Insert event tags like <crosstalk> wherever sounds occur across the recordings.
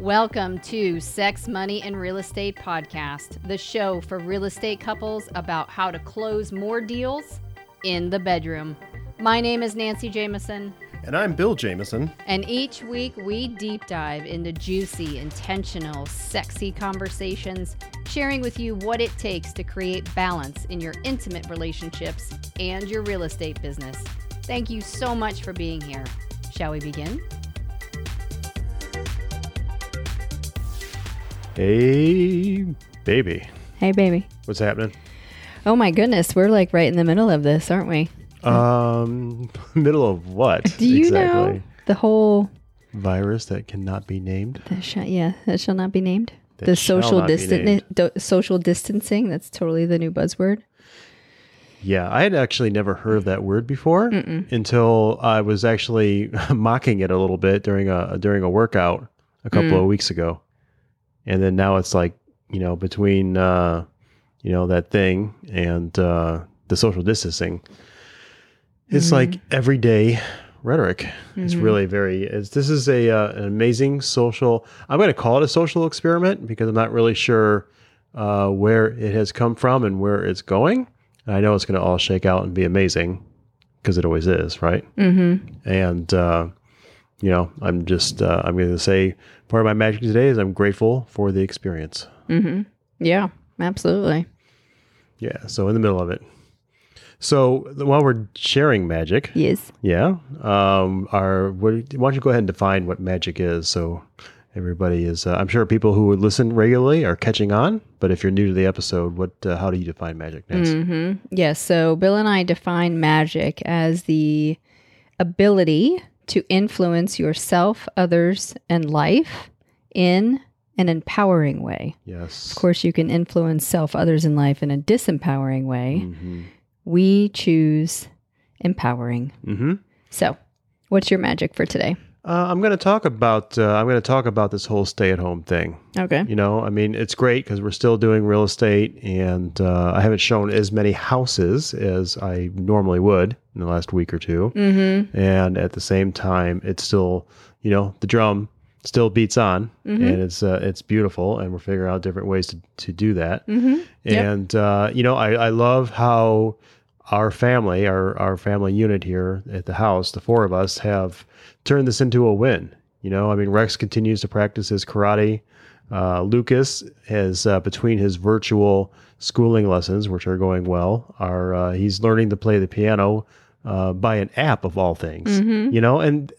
Welcome to Sex, Money, and Real Estate Podcast, the show for real estate couples about how to close more deals in the bedroom. My name is Nancy Jameson, And I'm Bill Jameson. and each week we deep dive into juicy, intentional, sexy conversations, sharing with you what it takes to create balance in your intimate relationships and your real estate business. Thank you so much for being here. Shall we begin? Hey, baby. Hey, baby. What's happening? Oh my goodness, we're like right in the middle of this, aren't we? Um, <laughs> middle of what? <laughs> Do you exactly? know the whole Virus that cannot be named. that sh- yeah, that shall not be named. That the social not be distan- named. do- social distancing, that's totally the new buzzword. Yeah, I had actually never heard of that word before until I was actually <laughs> mocking it a little bit during a during a workout a couple Mm. of weeks ago, and then now it's like you know between uh, you know that thing and uh, the social distancing, it's Mm-hmm. like everyday rhetoric. It's Mhm. really very. It's, this is a uh, an amazing social. I'm going to call it a social experiment because I'm not really sure uh, where it has come from and where it's going. And I know it's going to all shake out and be amazing because it always is, right? Mm-hmm. And uh, you know, I'm just uh, I'm going to say part of my magic today is I'm grateful for the experience. Mm-hmm. Yeah, absolutely. Yeah. So in the middle of it. So while we're sharing magic, Yes. Yeah. Um, our, what, why don't you go ahead and define what magic is? So everybody is, uh, I'm sure people who would listen regularly are catching on, but if you're new to the episode, what, uh, how do you define magic? Mm-hmm. Yes. So Bill and I define magic as the ability to influence yourself, others, and life in an empowering way. Yes. Of course, you can influence self, others, and life in a disempowering way. Mm-hmm. We choose empowering. Mm-hmm. So, what's your magic for today? Uh, I'm going to talk about, uh, I'm going to talk about this whole stay at home thing. Okay. You know, I mean, it's great because we're still doing real estate, and uh, I haven't shown as many houses as I normally would in the last week or two. Mm-hmm. and at the same time it's still you know the drum still beats on Mhm. and it's uh, it's beautiful and we're figuring out different ways to, to do that Mm-hmm. And uh, you know I, I love how our family our, our family unit here at the house the four of us have turned this into a win you know i mean rex continues to practice his karate uh, lucas has uh, between his virtual schooling lessons which are going well are uh, he's learning to play the piano uh, by an app of all things Mhm. you know and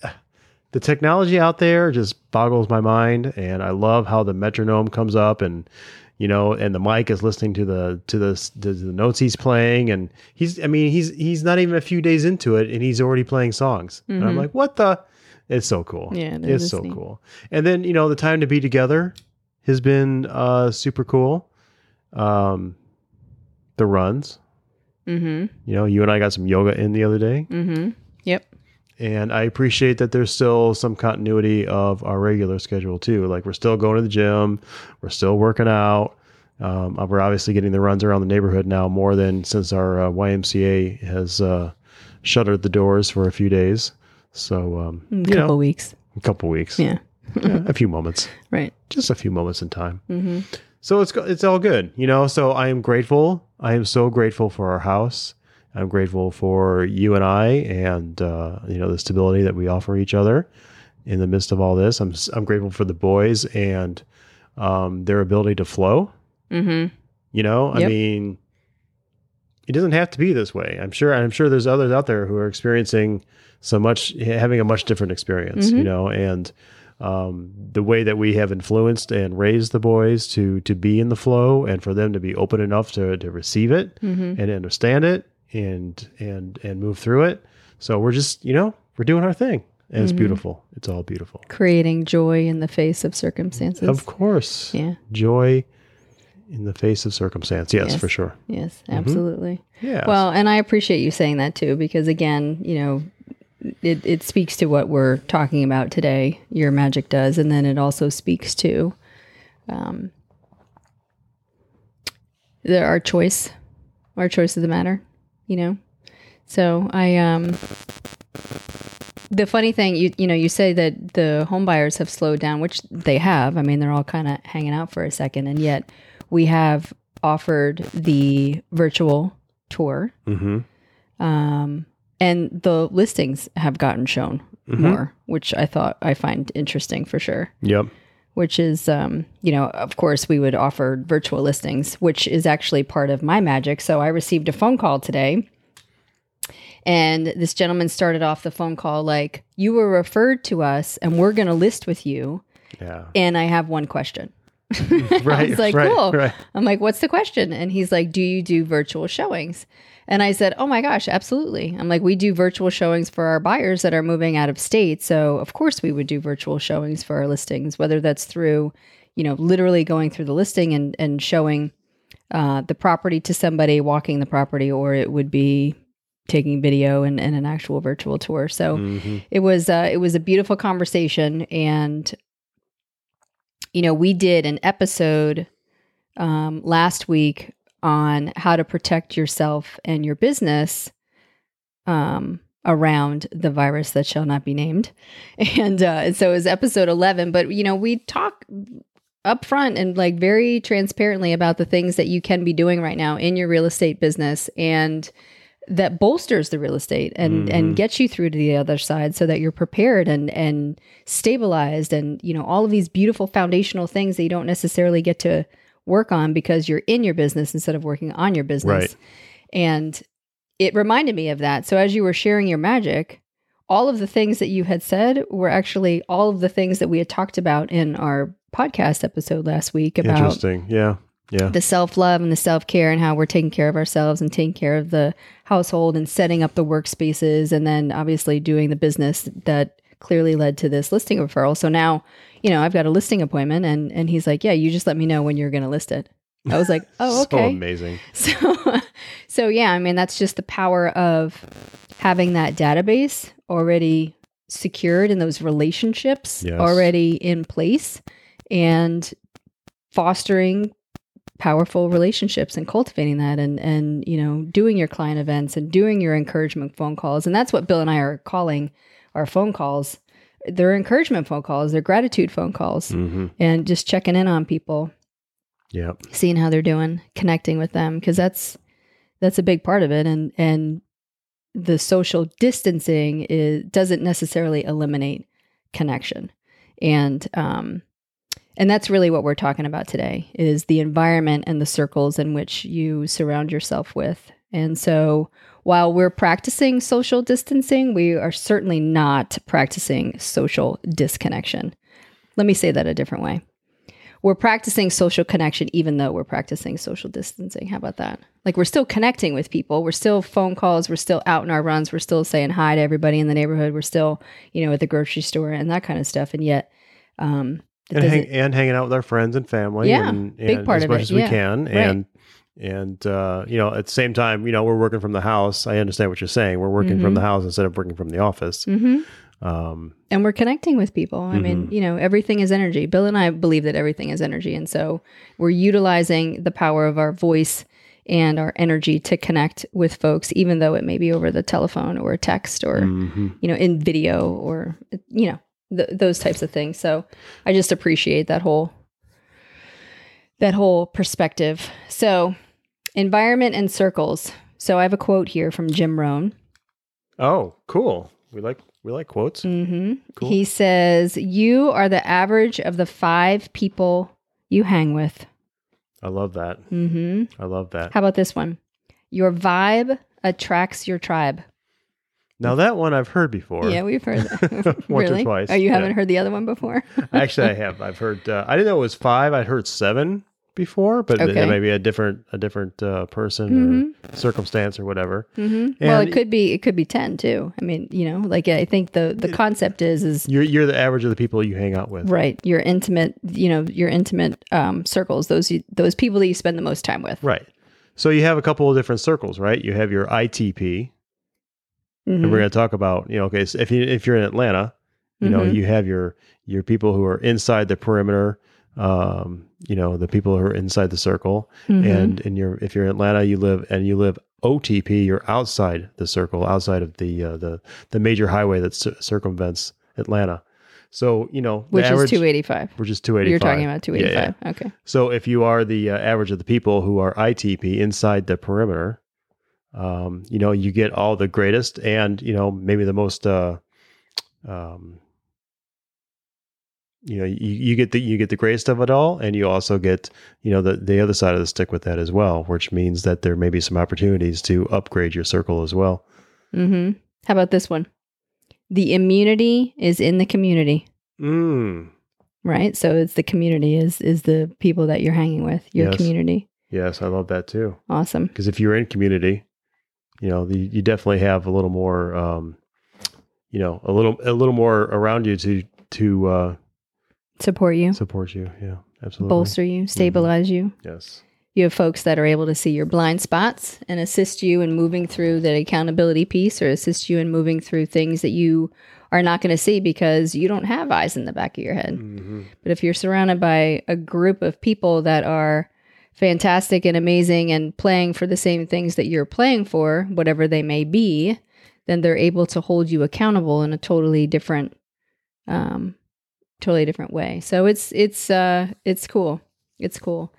the technology out there just boggles my mind and i love how the metronome comes up and you know and the mic is listening to the to the to the notes he's playing and he's i mean he's he's not even a few days into it and he's already playing songs and i'm Mhm. like what the it's so cool Yeah, it it's so neat. cool and then you know the time to be together has been uh super cool um the runs Mm-hmm. you know you and i got some yoga in the other day Mm-hmm. Yep. and I appreciate that there's still some continuity of our regular schedule too. Like we're still going to the gym, we're still working out. Um, we're obviously getting the runs around the neighborhood now more than since our uh, YMCA has uh, shuttered the doors for a few days. So um, A you couple know, weeks. a couple weeks, Yeah. Yeah, <laughs> a few moments, <laughs> Right. just a few moments in time. Mm-hmm. So it's it's all good, you know. So I am grateful. I am so grateful for our house. I'm grateful for you and I, and uh, you know the stability that we offer each other in the midst of all this. I'm I'm grateful for the boys and um, their ability to flow. Mm-hmm. You know, I mean, it doesn't have to be this way. I'm sure. I'm sure there's others out there who are experiencing so much, having a much different experience. You Mhm. know, and um, the way that we have influenced and raised the boys to to be in the flow and for them to be open enough to to receive it Mm-hmm. and understand it and and and move through it. So we're just you know we're doing our thing and it's Mhm. beautiful. It's all beautiful. Creating joy in the face of circumstances. Of course, yeah. joy in the face of circumstance. Yes, Yes. for sure. Yes. Absolutely. Yeah. Well, and I appreciate you saying that too, because again, you know, it, it speaks to what we're talking about today. Your magic does, and then it also speaks to um, the, our choice, our choice of the matter. You know, so I um, the funny thing, you you know, you say that the home buyers have slowed down, which they have. I mean, they're all kind of hanging out for a second, and yet we have offered the virtual tour, Mm-hmm. um, and the listings have gotten shown Mhm. more, which I thought I find interesting for sure. Yep. Which is, um, you know, of course, we would offer virtual listings, which is actually part of my magic. So I received a phone call today and this gentleman started off the phone call like, You were referred to us and we're going to list with you. Yeah. And I have one question. <laughs> Right. was like, right, cool. Right. I'm like, What's the question? And he's like, Do you do virtual showings? And I said, Oh my gosh, absolutely. I'm like, We do virtual showings for our buyers that are moving out of state. So, of course, we would do virtual showings for our listings, whether that's through, you know, literally going through the listing and, and showing uh, the property to somebody, walking the property, or it would be taking video and, and an actual virtual tour. So, Mhm. it was uh, it was a beautiful conversation and you know we did an episode um, last week on how to protect yourself and your business um, around the virus that shall not be named. <laughs> And uh, so it was episode 11 but you know we talk upfront and like very transparently about the things that you can be doing right now in your real estate business. And that bolsters the real estate and Mhm. and gets you through to the other side so that you're prepared and and stabilized and you know all of these beautiful foundational things that you don't necessarily get to work on because you're in your business instead of working on your business Right. and it reminded me of that so as you were sharing your magic all of the things that you had said were actually all of the things that we had talked about in our podcast episode last week about Interesting. Yeah. Yeah. the self love and the self care and how we're taking care of ourselves and taking care of the household and setting up the workspaces and then obviously doing the business that clearly led to this listing referral. So now, you know, I've got a listing appointment and and he's like, "Yeah, you just let me know when you're going to list it." I was like, "Oh, <laughs> So okay." amazing. <laughs> So so yeah, I mean, that's just the power of having that database already secured and those relationships Yes. already in place and fostering powerful relationships and cultivating that and and you know doing your client events and doing your encouragement phone calls. And that's what Bill and I are calling our phone calls. They're encouragement phone calls. They're gratitude phone calls Mm-hmm. and just checking in on people. Yep. seeing how they're doing connecting with them because that's that's a big part of it. And and the social distancing is doesn't necessarily eliminate connection. And um and that's really what we're talking about today is the environment and the circles in which you surround yourself with and so while we're practicing social distancing we are certainly not practicing social disconnection let me say that a different way we're practicing social connection even though we're practicing social distancing. How about that? Like we're still connecting with people. We're still phone calls. We're still out in our runs. We're still saying hi to everybody in the neighborhood. We're still, you know, at the grocery store and that kind of stuff. And yet, um, And, hang, and hanging out with our friends and family. Yeah, and, big part as of much it, as we yeah. can. Right. And and uh, you know, at the same time, you know, we're working from the house. I understand what you're saying. We're working from Mhm. the house instead of working from the office. Mhm. Um, and we're connecting with people. I mean, Mhm. you know, everything is energy. Bill and I believe that everything is energy. And so we're utilizing the power of our voice and our energy to connect with folks, even though it may be over the telephone or text or, mhm. you know, in video or, you know, th- those types of things. So I just appreciate that whole, that whole perspective. So environment and circles. So I have a quote here from Jim Rohn. Oh, cool. We like we like quotes. Mm-hmm. Cool. He says, You are the average of the five people you hang with. I love that. Mm-hmm. I love that. How about this one? Your vibe attracts your tribe. Now that one I've heard before. Yeah, we've heard that. <laughs> Once or <laughs> twice, Oh, you yeah. haven't heard the other one before? <laughs> Actually, I have. I've heard. Uh, I didn't know it was five. I'd heard seven before, but Okay. it may be a different a different uh, person Mhm. or circumstance or whatever. hmm Well, it could be. It could be ten too. I mean, you know, like I think the the concept is is You're you're the average of the people you hang out with. right. Your intimate, you know, your intimate um, circles. Those you, those people that you spend the most time with. Right. So you have a couple of different circles, right? You have your ITP, and Mhm. we're going to talk about you know, okay, so if you if you're in Atlanta, you know, Mhm. you have your your people who are inside the perimeter. Um, you know, the people who are inside the circle, Mhm. and in your if you're in Atlanta, you live and you live OTP, you're outside the circle, outside of the uh, the the major highway that cir- circumvents Atlanta. So you know, Which average, is 285. which is 285. You're talking about Yeah, yeah. 285. Okay. So if you are the uh, average of the people who are ITP inside the perimeter, um, you know, you get all the greatest and, you know, maybe the most, uh, um, you know, you, you get the you get the greatest of it all, and you also get you know the the other side of the stick with that as well, which means that there may be some opportunities to upgrade your circle as well. Mm-hmm. How about this one? The immunity is in the community, Mm. right? So it's the community is is the people that you're hanging with, your Yes. community. Yes, I love that too. Awesome. Because if you're in community, you know, the, you definitely have a little more, um, you know, a little a little more around you to to uh, Support you, support you. Yeah, absolutely. bolster you, stabilize you. Yes. You have folks that are able to see your blind spots and assist you in moving through the accountability piece or assist you in moving through things that you are not going to see because you don't have eyes in the back of your head. hmm But if you're surrounded by a group of people that are fantastic and amazing and playing for the same things that you're playing for, whatever they may be, then they're able to hold you accountable in a totally different um totally different way. So it's it's uh it's cool. It's cool.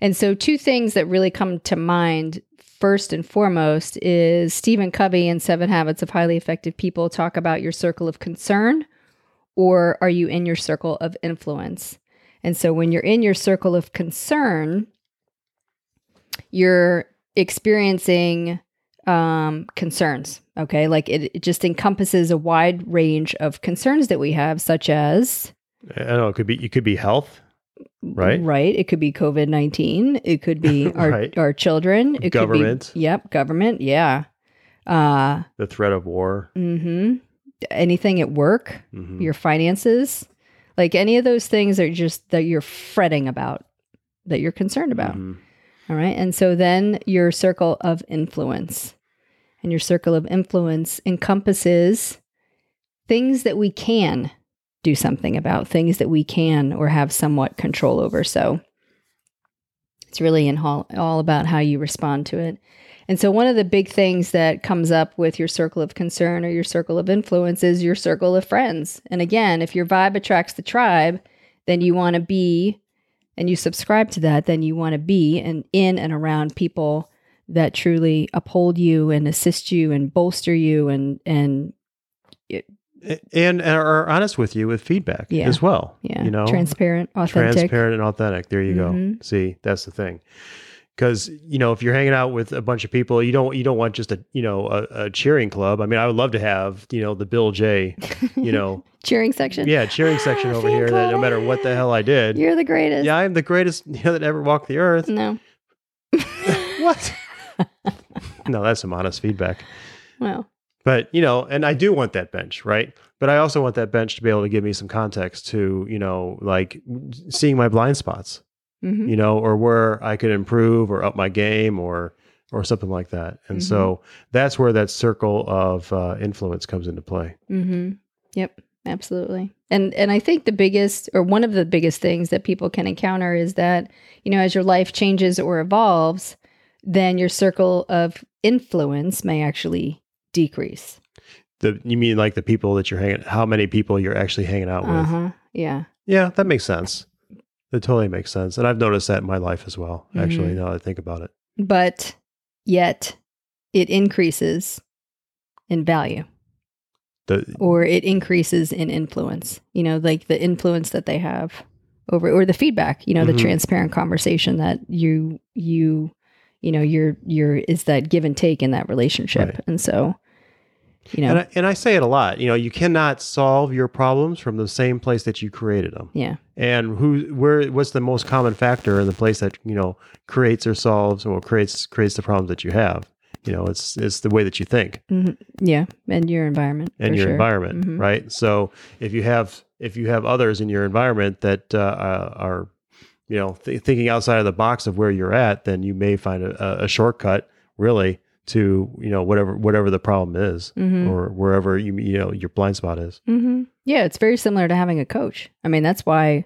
And so two things that really come to mind first and foremost is Stephen Covey in 7 Habits of Highly Effective People talk about your circle of concern or are you in your circle of influence? And so when you're in your circle of concern, you're experiencing um, concerns. Okay. Like it, it just encompasses a wide range of concerns that we have, such as, I don't know. It could be. It could be health. Right. Right. It could be COVID 19. It could be <laughs> our, Right. our children. It Government. Could be, yep. Government. Yeah. Uh, The threat of war. hmm Anything at work. Mhm. your finances, like any of those things are just that you're fretting about, that you're concerned about. Mhm. All right. And so then your circle of influence. And your circle of influence encompasses things that we can do something about, things that we can or have somewhat control over. So it's really in all, all about how you respond to it. And so, one of the big things that comes up with your circle of concern or your circle of influence is your circle of friends. And again, if your vibe attracts the tribe, then you want to be, and you subscribe to that, then you want to be and in and around people that truly uphold you and assist you and bolster you and and A- and are honest with you with feedback Yeah. as well. yeah, You know, transparent, authentic. transparent and authentic. There you go. Mhm. See, that's the thing. Because you know, if you're hanging out with a bunch of people, you don't you don't want just a you know a, a cheering club. I mean, I would love to have you know the Bill J, you know, <laughs> cheering section. yeah, cheering <gasps> section over here. That no matter what the hell I did, You're the greatest. yeah, I'm the greatest <laughs> you know, that ever walked the earth. No. <laughs> what? no, that's some honest feedback. well, But you know, and I do want that bench, right? But I also want that bench to be able to give me some context to you know, like seeing my blind spots. Mhm. you know, or where I could improve or up my game or or something like that. And so that's where that circle of uh, influence comes into play. Mm-hmm. Yep, absolutely. And and I think the biggest or one of the biggest things that people can encounter is that you know as your life changes or evolves, then your circle of influence may actually decrease. The you mean like the people that you're hanging? How many people you're actually hanging out with? Uh huh. Yeah. Yeah, that makes sense. That totally makes sense, and I've noticed that in my life as well. Actually, Mhm. now that I think about it, But yet, it increases in value the or it increases in influence. You know, like the influence that they have over or the feedback. You know, Mhm. the transparent conversation that you you you know you're you're is that give and take in that relationship, Right. and so you know, and I, and I say it a lot. You know, you cannot solve your problems from the same place that you created them. yeah, and who where what's the most common factor in the place that you know creates or solves or creates creates the problems that you have you know it's it's the way that you think Mhm. yeah, and your environment and your sure. environment Mhm. right so if you have if you have others in your environment that uh, uh, are you know th- thinking outside of the box of where you're at then you may find a- a shortcut really to you know whatever whatever the problem is Mhm. or wherever you you know your blind spot is hmm Yeah, it's very similar to having a coach. I mean, that's why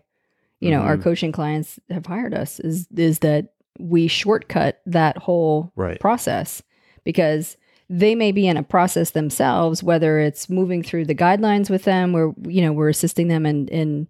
you know our Mhm. coaching clients have hired us is is that we shortcut that whole right process because they may be in a process themselves, whether it's moving through the guidelines with them, where you know we're assisting them in in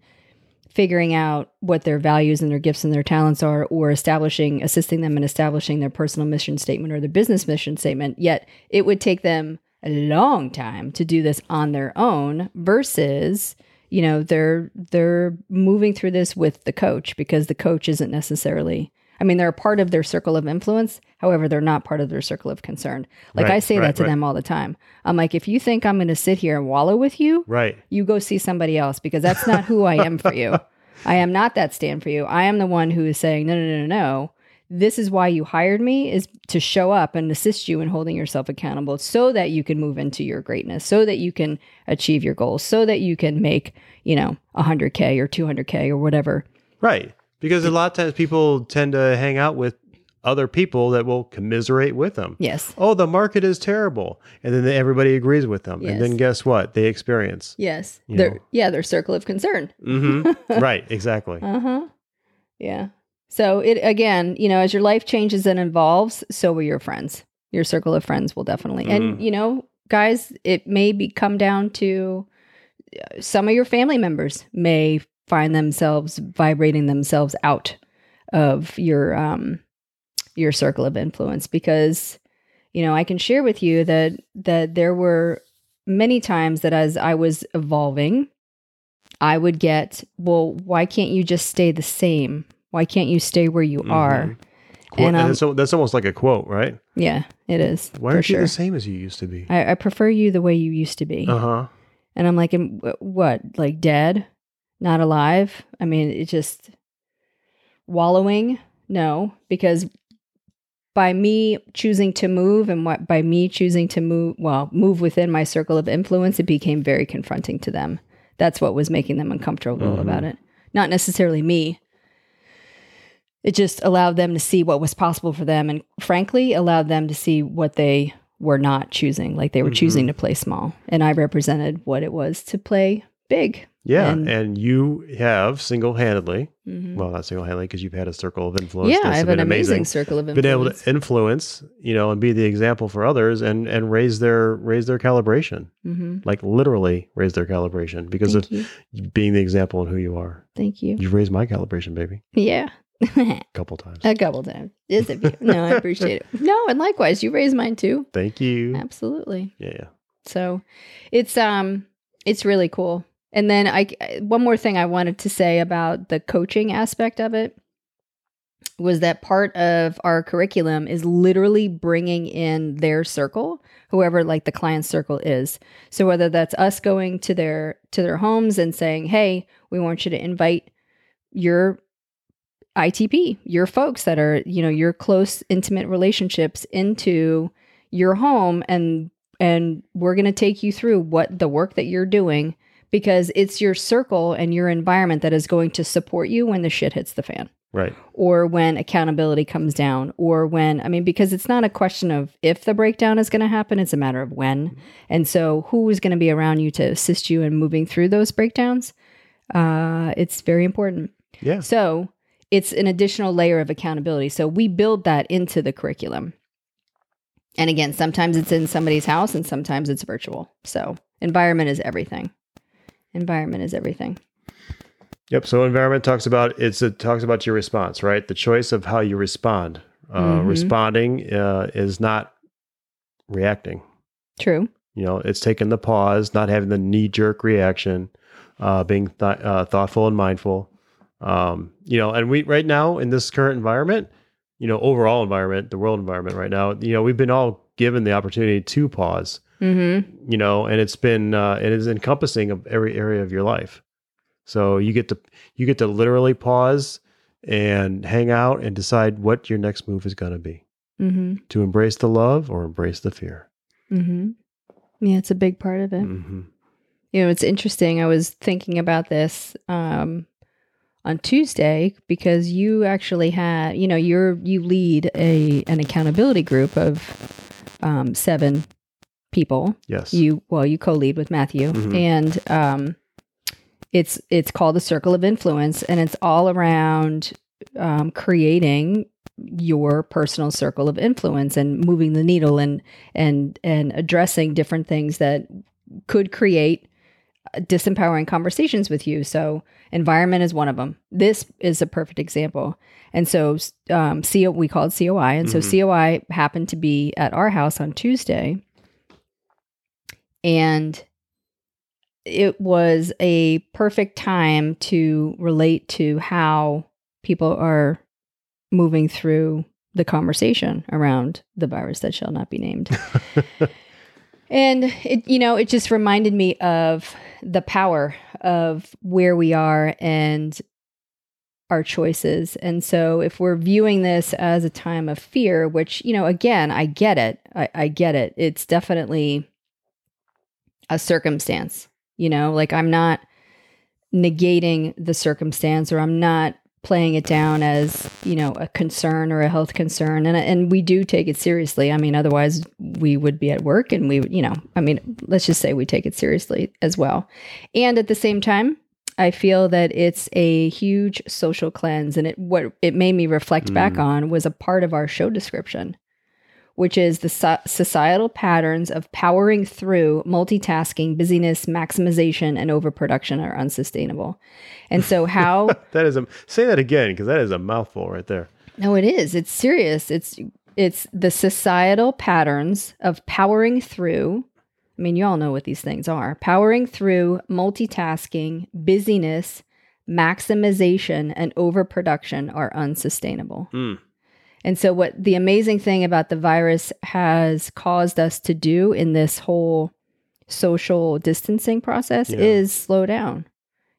figuring out what their values and their gifts and their talents are, or establishing, assisting them in establishing their personal mission statement or their business mission statement. Yet it would take them a long time to do this on their own versus you know they're they're moving through this with the coach because the coach isn't necessarily I mean, they're a part of their circle of influence. However, they're not part of their circle of concern. Like Right, I say right, that to right. them all the time. I'm like, if you think I'm going to sit here and wallow with you, Right. you go see somebody else because that's not who I am for you. <laughs> I am not that stand for you. I am the one who is saying, no, no, no, no, no. This is why you hired me is to show up and assist you in holding yourself accountable so that you can move into your greatness, so that you can achieve your goals, so that you can make, you know, 100K or 200K or whatever. Right. Because a lot of times people tend to hang out with other people that will commiserate with them. Yes. Oh, the market is terrible. And then everybody agrees with them. Yes. And then guess what? They experience. Yes. Their know. yeah, their circle of concern. hmm <laughs> right. Exactly. Uh-huh. Yeah. So it again, you know, as your life changes and evolves, so will your friends. Your circle of friends will definitely. And Mhm. you know, guys, it may be come down to uh, some of your family members may find themselves vibrating themselves out of your um your circle of influence because you know, I can share with you that that there were many times that as I was evolving, I would get, well, why can't you just stay the same? Why can't you stay where you are? Mhm. Quote, And, and um, that's, al- that's almost like a quote, right? Yeah, it is. Why aren't you the same as you used to be? I, I prefer you the way you used to be. Uh huh. And I'm like, "Am- what? Like dead? Not alive? I mean, it just wallowing? No, because by me choosing to move and what by me choosing to move, well, move within my circle of influence, it became very confronting to them. That's what was making them uncomfortable Mhm. about it. Not necessarily me. It just allowed them to see what was possible for them and frankly allowed them to see what they were not choosing. Like they were Mhm. choosing to play small. And I represented what it was to play big. Yeah. And- And, you have single handedly, Mhm. well, not single handedly because you've had a circle of influence. yeah, I have an amazing amazing. circle of influence. Been able to influence, you know, and be the example for others and and raise their raise their calibration. hmm Like literally raise their calibration because Thank of you. being the example in who you are. Thank you. You've raised my calibration, baby, Yeah. a <laughs> couple times. a couple times. Just a few. No, I appreciate it. No, and likewise, you raised mine too. Thank you. Absolutely. Yeah, yeah. So it's um it's really cool. And then I uh, one more thing I wanted to say about the coaching aspect of it was that part of our curriculum is literally bringing in their circle whoever like the client circle is. So whether that's us going to their to their homes and saying hey we want you to invite your ITP, your folks that are, you know, your close intimate relationships into your home and and we're going to take you through what the work that you're doing because it's your circle and your environment that is going to support you when the shit hits the fan. Right. or when accountability comes down. Or when i mean because it's not a question of if the breakdown is going to happen it's a matter of when. And so who is going to be around you to assist you in moving through those breakdowns? Uh, it's very important. Yeah. so it's an additional layer of accountability. So we build that into the curriculum. And again sometimes it's in somebody's house and sometimes it's virtual. So environment is everything environment is everything Yep. So environment talks about it's it talks about your response, right? The choice of how you respond. Uh, Mhm. Responding uh, is not reacting. true You know, it's taking the pause, not having the knee jerk reaction, uh, being th- uh, thoughtful and mindful. Um, you know, and we right now in this current environment, you know, overall environment, the world environment right now, you know, we've been all given the opportunity to pause. Mm-hmm You know, and it's been uh, it is encompassing of every area of your life. So you get to you get to literally pause and hang out and decide what your next move is going to be mm-hmm to embrace the love or embrace the fear. Mm-hmm. Yeah, it's a big part of it. hmm You know, it's interesting. I was thinking about this um, on Tuesday because you actually had, you know, you're you lead a an accountability group of um, seven people. Yes. You well, you co-lead with Matthew, Mhm. and um, it's it's called the Circle of Influence, and it's all around um, creating your personal circle of influence and moving the needle and and and addressing different things that could create disempowering conversations with you. So environment is one of them. This is a perfect example. And so um, CO, we called COI. And Mhm. so COI happened to be at our house on Tuesday. And it was a perfect time to relate to how people are moving through the conversation around the virus that shall not be named. <laughs> and it you know, it just reminded me of the power of where we are and our choices. And so if we're viewing this as a time of fear, which, you know, again, I get it. I, I get it. It's definitely a circumstance, you know, like I'm not negating the circumstance or I'm not playing it down as, you know, a concern or a health concern. And, and we do take it seriously. I mean, otherwise we would be at work and we, would, you know, I mean, let's just say we take it seriously as well. And at the same time, I feel that it's a huge social cleanse, and it what it made me reflect back Mm. on was a part of our show description, which is the so- societal patterns of powering through multitasking, busyness, maximization, and overproduction are unsustainable. And so, <laughs> how that is a say that again because that is a mouthful right there. no, it is. It's serious. It's it's the societal patterns of powering through. I mean, you all know what these things are. Powering through multitasking, busyness, maximization, and overproduction are unsustainable. Mm. And so, what the amazing thing about the virus has caused us to do in this whole social distancing process Yeah. is slow down,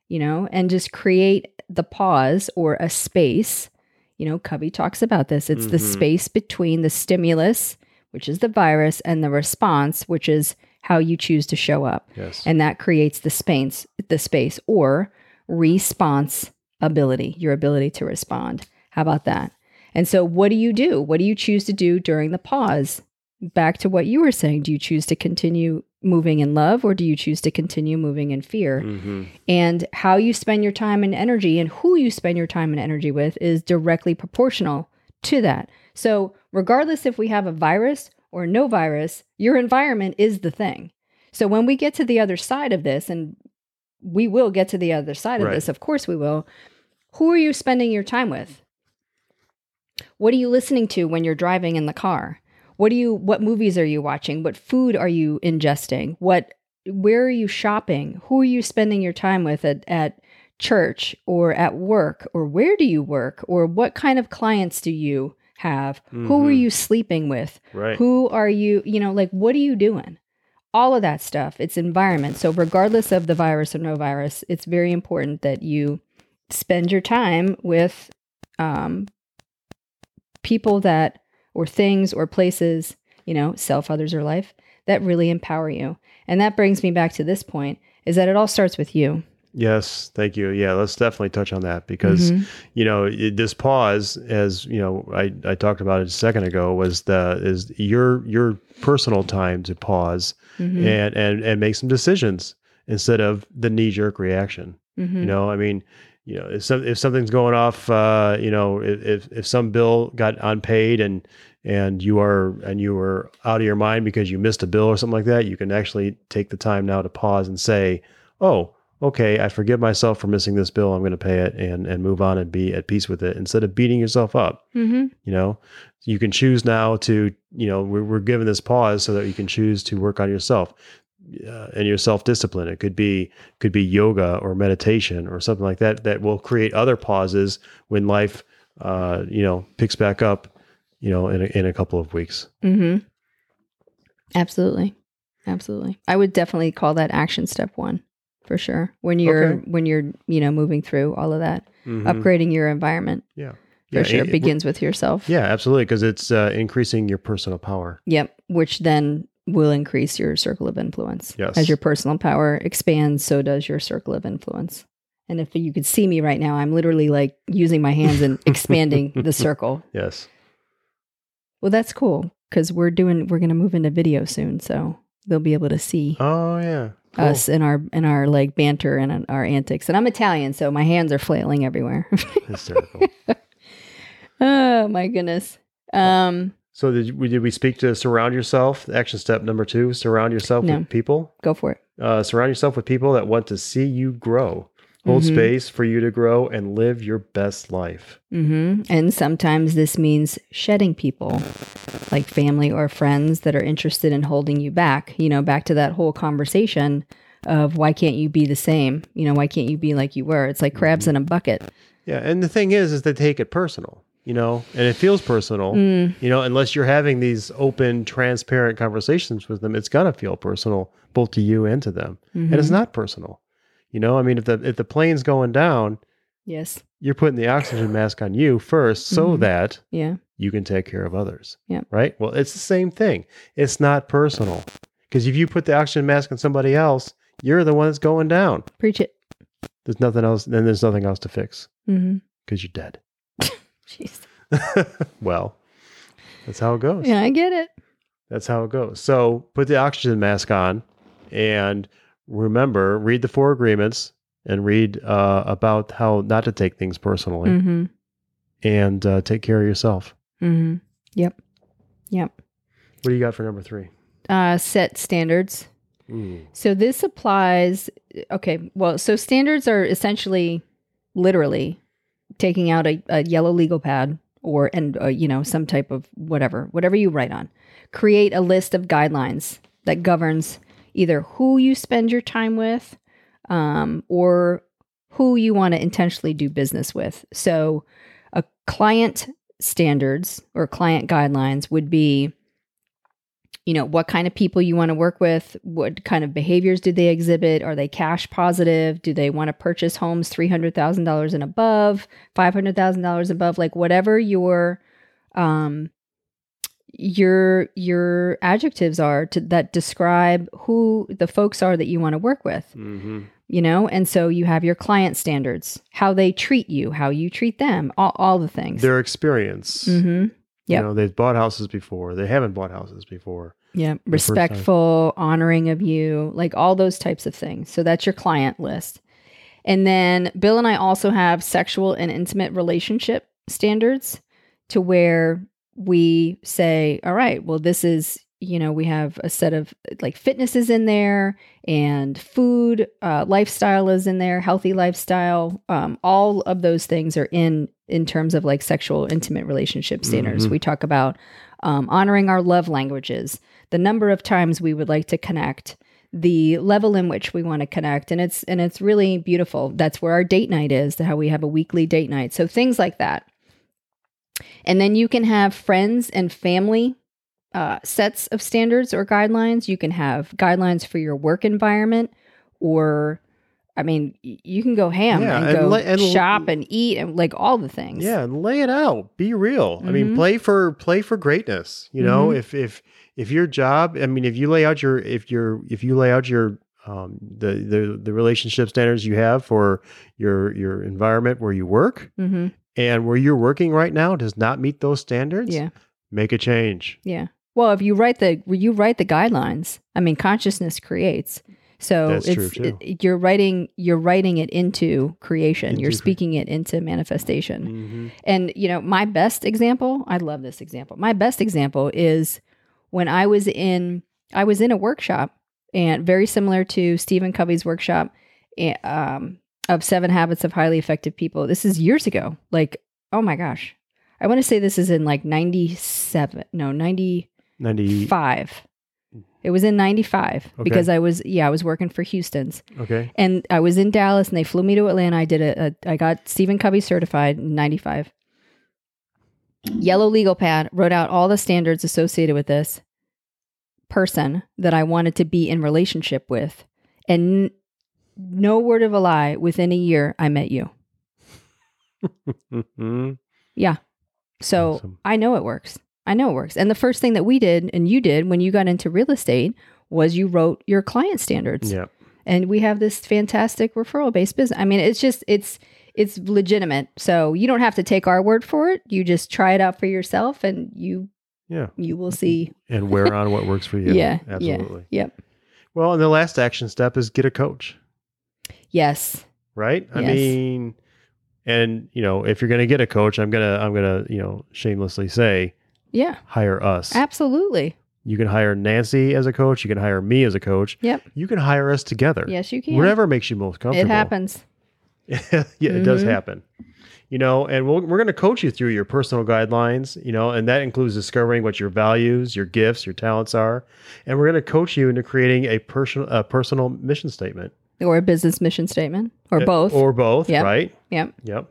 you know, and just create the pause or a space. You know, Covey talks about this. It's the Mhm. space between the stimulus, which is the virus, and the response, which is how you choose to show up Yes. and that creates the space the space or response ability your ability to respond how about that and so what do you do what do you choose to do during the pause back to what you were saying do you choose to continue moving in love or do you choose to continue moving in fear hmm and how you spend your time and energy and who you spend your time and energy with is directly proportional to that. So, regardless if we have a virus or no virus, your environment is the thing. So, when we get to the other side of this, and we will get to the other side of Right. this, of course we will, who are you spending your time with? What are you listening to when you're driving in the car? What do you what movies are you watching? What food are you ingesting? What where are you shopping? Who are you spending your time with at, at church or at work? Or where do you work? Or what kind of clients do you have? Who are Mhm. you sleeping with? Right. Who are you, you know, like what are you doing? All of that stuff. It's environment. So regardless of the virus or no virus, it's very important that you spend your time with um, people that or things or places, you know, self, others, or life that really empower you. And that brings me back to this point is that it all starts with you. Yes, thank you. Yeah, let's definitely touch on that because Mhm. you know it, this pause, as you know, I, I talked about it a second ago, was the is your your personal time to pause Mhm. and and and make some decisions instead of the knee jerk reaction. Mhm. You know, I mean, you know, if some if something's going off, uh, you know, if if, some bill got unpaid and and you are and you were out of your mind because you missed a bill or something like that, you can actually take the time now to pause and say, "Oh, okay, I forgive myself for missing this bill. I'm going to pay it and and move on and be at peace with it instead of beating yourself up." Mhm. You know, you can choose now to, you know, we're, we're given this pause so that you can choose to work on yourself uh, and your self discipline. It could be could be yoga or meditation or something like that that will create other pauses when life, uh, you know, picks back up, you know, in a, in a couple of weeks. Mhm. Absolutely. Absolutely. I would definitely call that action step 1 for sure. When you're Okay. when you're, you know, moving through all of that, Mhm. upgrading your environment. Yeah. For Yeah, sure. it- It begins with yourself. Yeah, absolutely, because it's uh, increasing your personal power. Yep. Which then will increase your circle of influence. Yes. As your personal power expands, so does your circle of influence. And if you could see me right now, I'm literally like using my hands and expanding <laughs> the circle. Yes. Well, that's cool because we're doing we're gonna move into video soon, so they'll be able to see Oh yeah. Cool. us in our in our like banter and our antics. And I'm Italian, so my hands are flailing everywhere. Hysterical. <laughs> oh my goodness. Um, So did we, did we speak to surround yourself? Action step number two: surround yourself No. with people. go for it. Uh, surround yourself with people that want to see you grow, hold Mhm. space for you to grow, and live your best life. hmm And sometimes this means shedding people, like family or friends that are interested in holding you back. You know, back to that whole conversation of why can't you be the same? You know, why can't you be like you were? It's like crabs in a bucket. Yeah, and the thing is, is they take it personal, you know, and it feels personal, Mm, you know, unless you're having these open, transparent conversations with them, it's gonna feel personal, both to you and to them, and it's mhm. not personal, you know. I mean, if the if the plane's going down, Yes. you're putting the oxygen mask on you first, so Mhm. that Yeah. you can take care of others. Yep. Right. Well, it's the same thing. It's not personal because if you put the oxygen mask on somebody else, you're the one that's going down. Preach it. There's nothing else. Then there's nothing else to fix hmm because you're dead. Jeez. <laughs> well, that's how it goes. Yeah, I get it. That's how it goes. So put the oxygen mask on and remember, read the four agreements and read uh, about how not to take things personally hmm and uh, take care of yourself. hmm Yep. Yep. What do you got for number three? Uh, set standards. So this applies. Okay, well, so standards are essentially, literally, taking out a, a yellow legal pad or and uh, you know some type of whatever, whatever you write on. Create a list of guidelines that governs either who you spend your time with, um, or who you want to intentionally do business with. So, a client standards or client guidelines would be you know what kind of people you want to work with what kind of behaviors do they exhibit are they cash positive do they want to purchase homes $300000 and above $500000 above like whatever your um your your adjectives are to, that describe who the folks are that you want to work with Mm-hmm. you know and so you have your client standards how they treat you how you treat them all, all the things Their experience. mm-hmm. You know, they've bought houses before. They haven't bought houses before. Yeah, respectful, honoring of you, like all those types of things. So that's your client list. And then Bill and I also have sexual and intimate relationship standards to where we say, all right, well, this is, you know, we have a set of like fitnesses in there and food, uh, lifestyle is in there, healthy lifestyle. Um, all of those things are in in terms of like sexual intimate relationship standards. Mhm. We talk about um, honoring our love languages, the number of times we would like to connect, the level in which we want to connect, and it's and it's really beautiful. That's where our date night is. How we have a weekly date night. So things like that. And then you can have friends and family uh, sets of standards or guidelines. You can have guidelines for your work environment, or I mean, you can go ham Yeah, and, and go la- and shop and eat and like all the things. Yeah, and lay it out. Be real. I mean, Mhm. play for play for greatness. You know, Mhm. if if if your job, I mean, if you lay out your if your if you lay out your um the the the relationship standards you have for your your environment where you work hmm and where you're working right now does not meet those standards, Yeah. make a change. Yeah. Well, if you write the you write the guidelines, I mean, consciousness creates. So That's it's it- you're writing you're writing it into creation. you're Into cre- speaking it into manifestation. Mm-hmm. And you know, my best example, I love this example. My best example is when I was in I was in a workshop and very similar to Stephen Covey's workshop um, of Seven Habits of Highly Effective People. This is years ago. Like, oh my gosh. I want to say this is in like 97. No, 95. It was in 95 Okay. because I was yeah, I was working for Houston's. Okay. And I was in Dallas and they flew me to Atlanta. I did a, a I got Stephen Covey certified in 95. Yellow legal pad wrote out all the standards associated with this person that I wanted to be in relationship with. And n- no word of a lie, within a year I met you. <laughs> yeah. So Awesome. I know it works. I know it works. And the first thing that we did and you did when you got into real estate was you wrote your client standards. Yeah. and we have this fantastic referral based business. I mean, it's just it's it's legitimate. So you don't have to take our word for it. You just try it out for yourself, and you Yeah. you will see. And wear on what works for <laughs> you. Yeah, Absolutely. Yep. Well, and the last action step is get a coach. Yes. right? I Yes. mean, And you know, if you're going to get a coach, I'm gonna I'm gonna you know shamelessly say Yeah, hire us. absolutely. You can hire Nancy as a coach. You can hire me as a coach. Yep. You can hire us together. Yes, you can. Whatever makes you most comfortable. It happens. <laughs> yeah, it does Mhm. happen. You know, and we'll, we're going to coach you through your personal guidelines, you know, and that includes discovering what your values, your gifts, your talents are. And we're going to coach you into creating a personal, a personal mission statement. Or a business mission statement, or Uh, both. Or both, Yep. right? yep. Yep.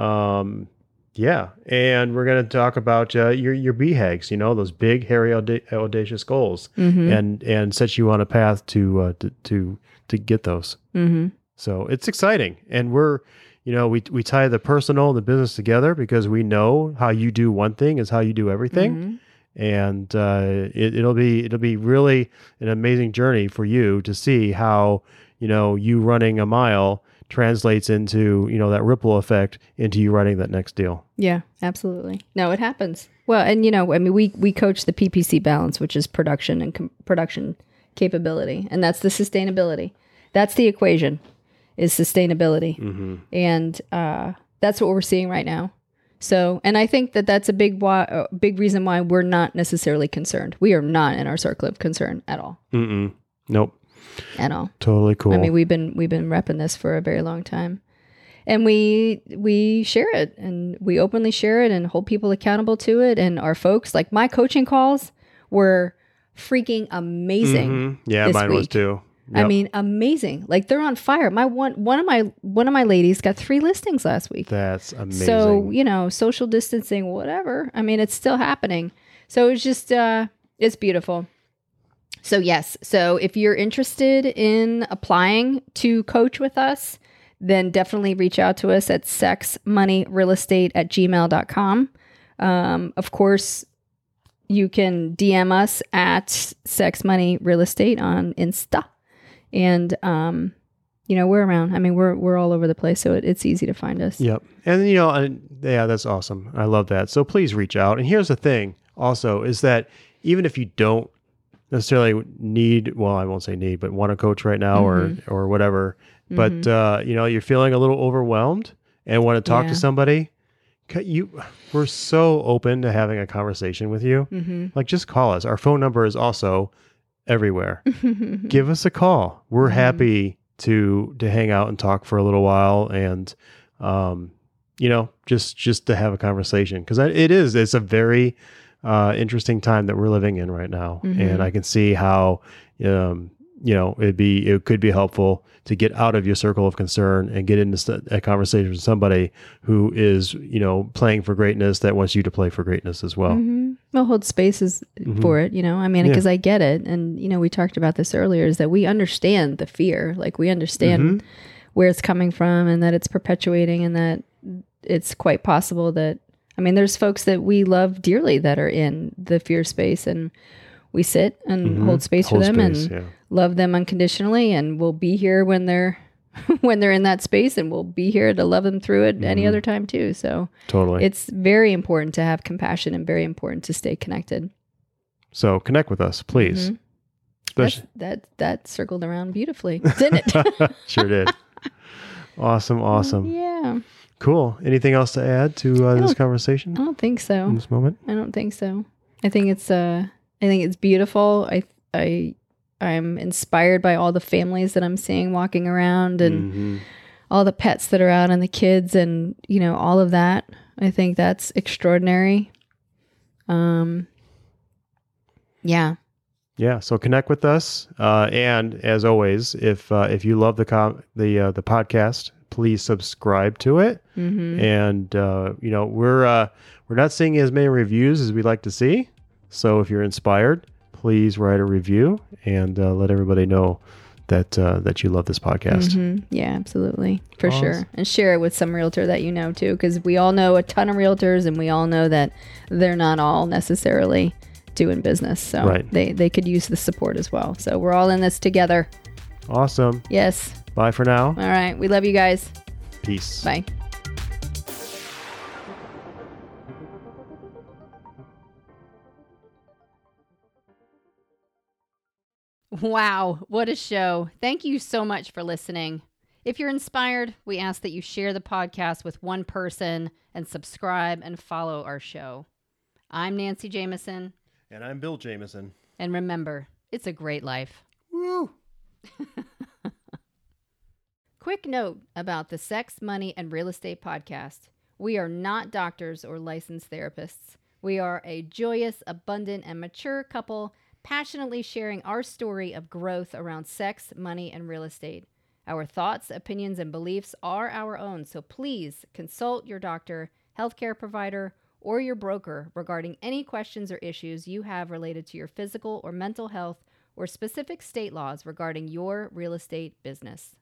Um, yeah. And we're going to talk about uh, your, your BHAGs, you know, those big, hairy, auda- audacious goals Mm-hmm. and, and set you on a path to, uh, to, to, to get those. mm-hmm. So it's exciting. And we're, you know, we, we tie the personal and the business together because we know how you do one thing is how you do everything. Mhm. And uh, it, it'll be, it'll be really an amazing journey for you to see how, you know, you running a mile translates into, you know, that ripple effect into you writing that next deal. Yeah, absolutely. No, it happens. Well, and you know, I mean, we we coach the PPC balance, which is production and com- production capability, and that's the sustainability. That's the equation, is sustainability, Mm-hmm. and uh, that's what we're seeing right now. So, and I think that that's a big why, uh, big reason why we're not necessarily concerned. We are not in our circle of concern at all, Mm-mm. Nope. At all. Totally cool. I mean, we've been we've been repping this for a very long time, and we we share it and we openly share it and hold people accountable to it. And our folks, like my coaching calls, were freaking amazing. Mhm. Yeah, this mine was week. too. I mean, amazing. Like they're on fire. My one one of my one of my ladies got three listings last week. that's amazing. So, you know, social distancing, whatever. I mean, it's still happening. So it's just, uh, it's beautiful. So, yes. So if you're interested in applying to coach with us, then definitely reach out to us at sexmoneyrealestate at gmail.com. Um, of course, you can DM us at Sex Money Real Estate on Insta. And, um, you know, we're around. I mean, we're, we're all over the place. So it, it's easy to find us. Yep. And you know, and yeah, that's awesome. I love that. So please reach out. And here's the thing also is that even if you don't necessarily need, well, I won't say need, but want a coach right now Mhm. or or whatever, but uh, you know, you're feeling a little overwhelmed and want to talk Yeah. to somebody, you we're so open to having a conversation with you. Mm-hmm. Like just call us. Our phone number is also everywhere. <laughs> Give us a call. We're happy to to hang out and talk for a little while and um you know just just to have a conversation because it is it's a very uh interesting time that we're living in right now Mhm. and i can see how um you know it'd be it could be helpful to get out of your circle of concern and get into a conversation with somebody who is you know playing for greatness that wants you to play for greatness as well hmm Well, hold spaces Mhm. for it, you know. I mean, Yeah. because I get it, and you know, we talked about this earlier. Is that we understand the fear, like we understand Mhm. where it's coming from, and that it's perpetuating, and that it's quite possible that I mean, there's folks that we love dearly that are in the fear space, and we sit and Mhm. hold space Hold for them space, and yeah. love them unconditionally, and we'll be here when they're <laughs> when they're in that space, and we'll be here to love them through it any Mhm. other time too. So totally it's very important to have compassion and very important to stay connected. so connect with us please Mhm. That's, that that circled around beautifully, didn't it? <laughs> sure did. <laughs> Awesome, awesome, Yeah, cool. Anything else to add to uh, this conversation I don't think so. in this moment? I don't think so. I think it's uh I think it's beautiful. I I I'm inspired by all the families that I'm seeing walking around and Mhm. all the pets that are out and the kids and you know all of that. I think that's extraordinary. Um yeah. Yeah, so connect with us, uh, and as always, if uh, if you love the com- the uh, the podcast, please subscribe to it. Mhm. And uh, you know we're uh, we're not seeing as many reviews as we'd like to see. So if you're inspired, please write a review and uh, let everybody know that uh, that you love this podcast. Mhm. Yeah, absolutely. For Awesome. sure. And share it with some realtor that you know too, because we all know a ton of realtors and we all know that they're not all necessarily doing business. So Right. they, they could use the support as well. So we're all in this together. Awesome. Yes. Bye for now. All right. We love you guys. Peace. Bye. Wow, what a show. Thank you so much for listening. If you're inspired, we ask that you share the podcast with one person and subscribe and follow our show. I'm Nancy Jameson. And I'm Bill Jameson. And remember, it's a great life. Woo! <laughs> Quick note about the Sex, Money, and Real Estate podcast. We are not doctors or licensed therapists. We are a joyous, abundant, and mature couple passionately sharing our story of growth around sex, money, and real estate. Our thoughts, opinions, and beliefs are our own, so please consult your doctor, healthcare provider, or your broker regarding any questions or issues you have related to your physical or mental health or specific state laws regarding your real estate business.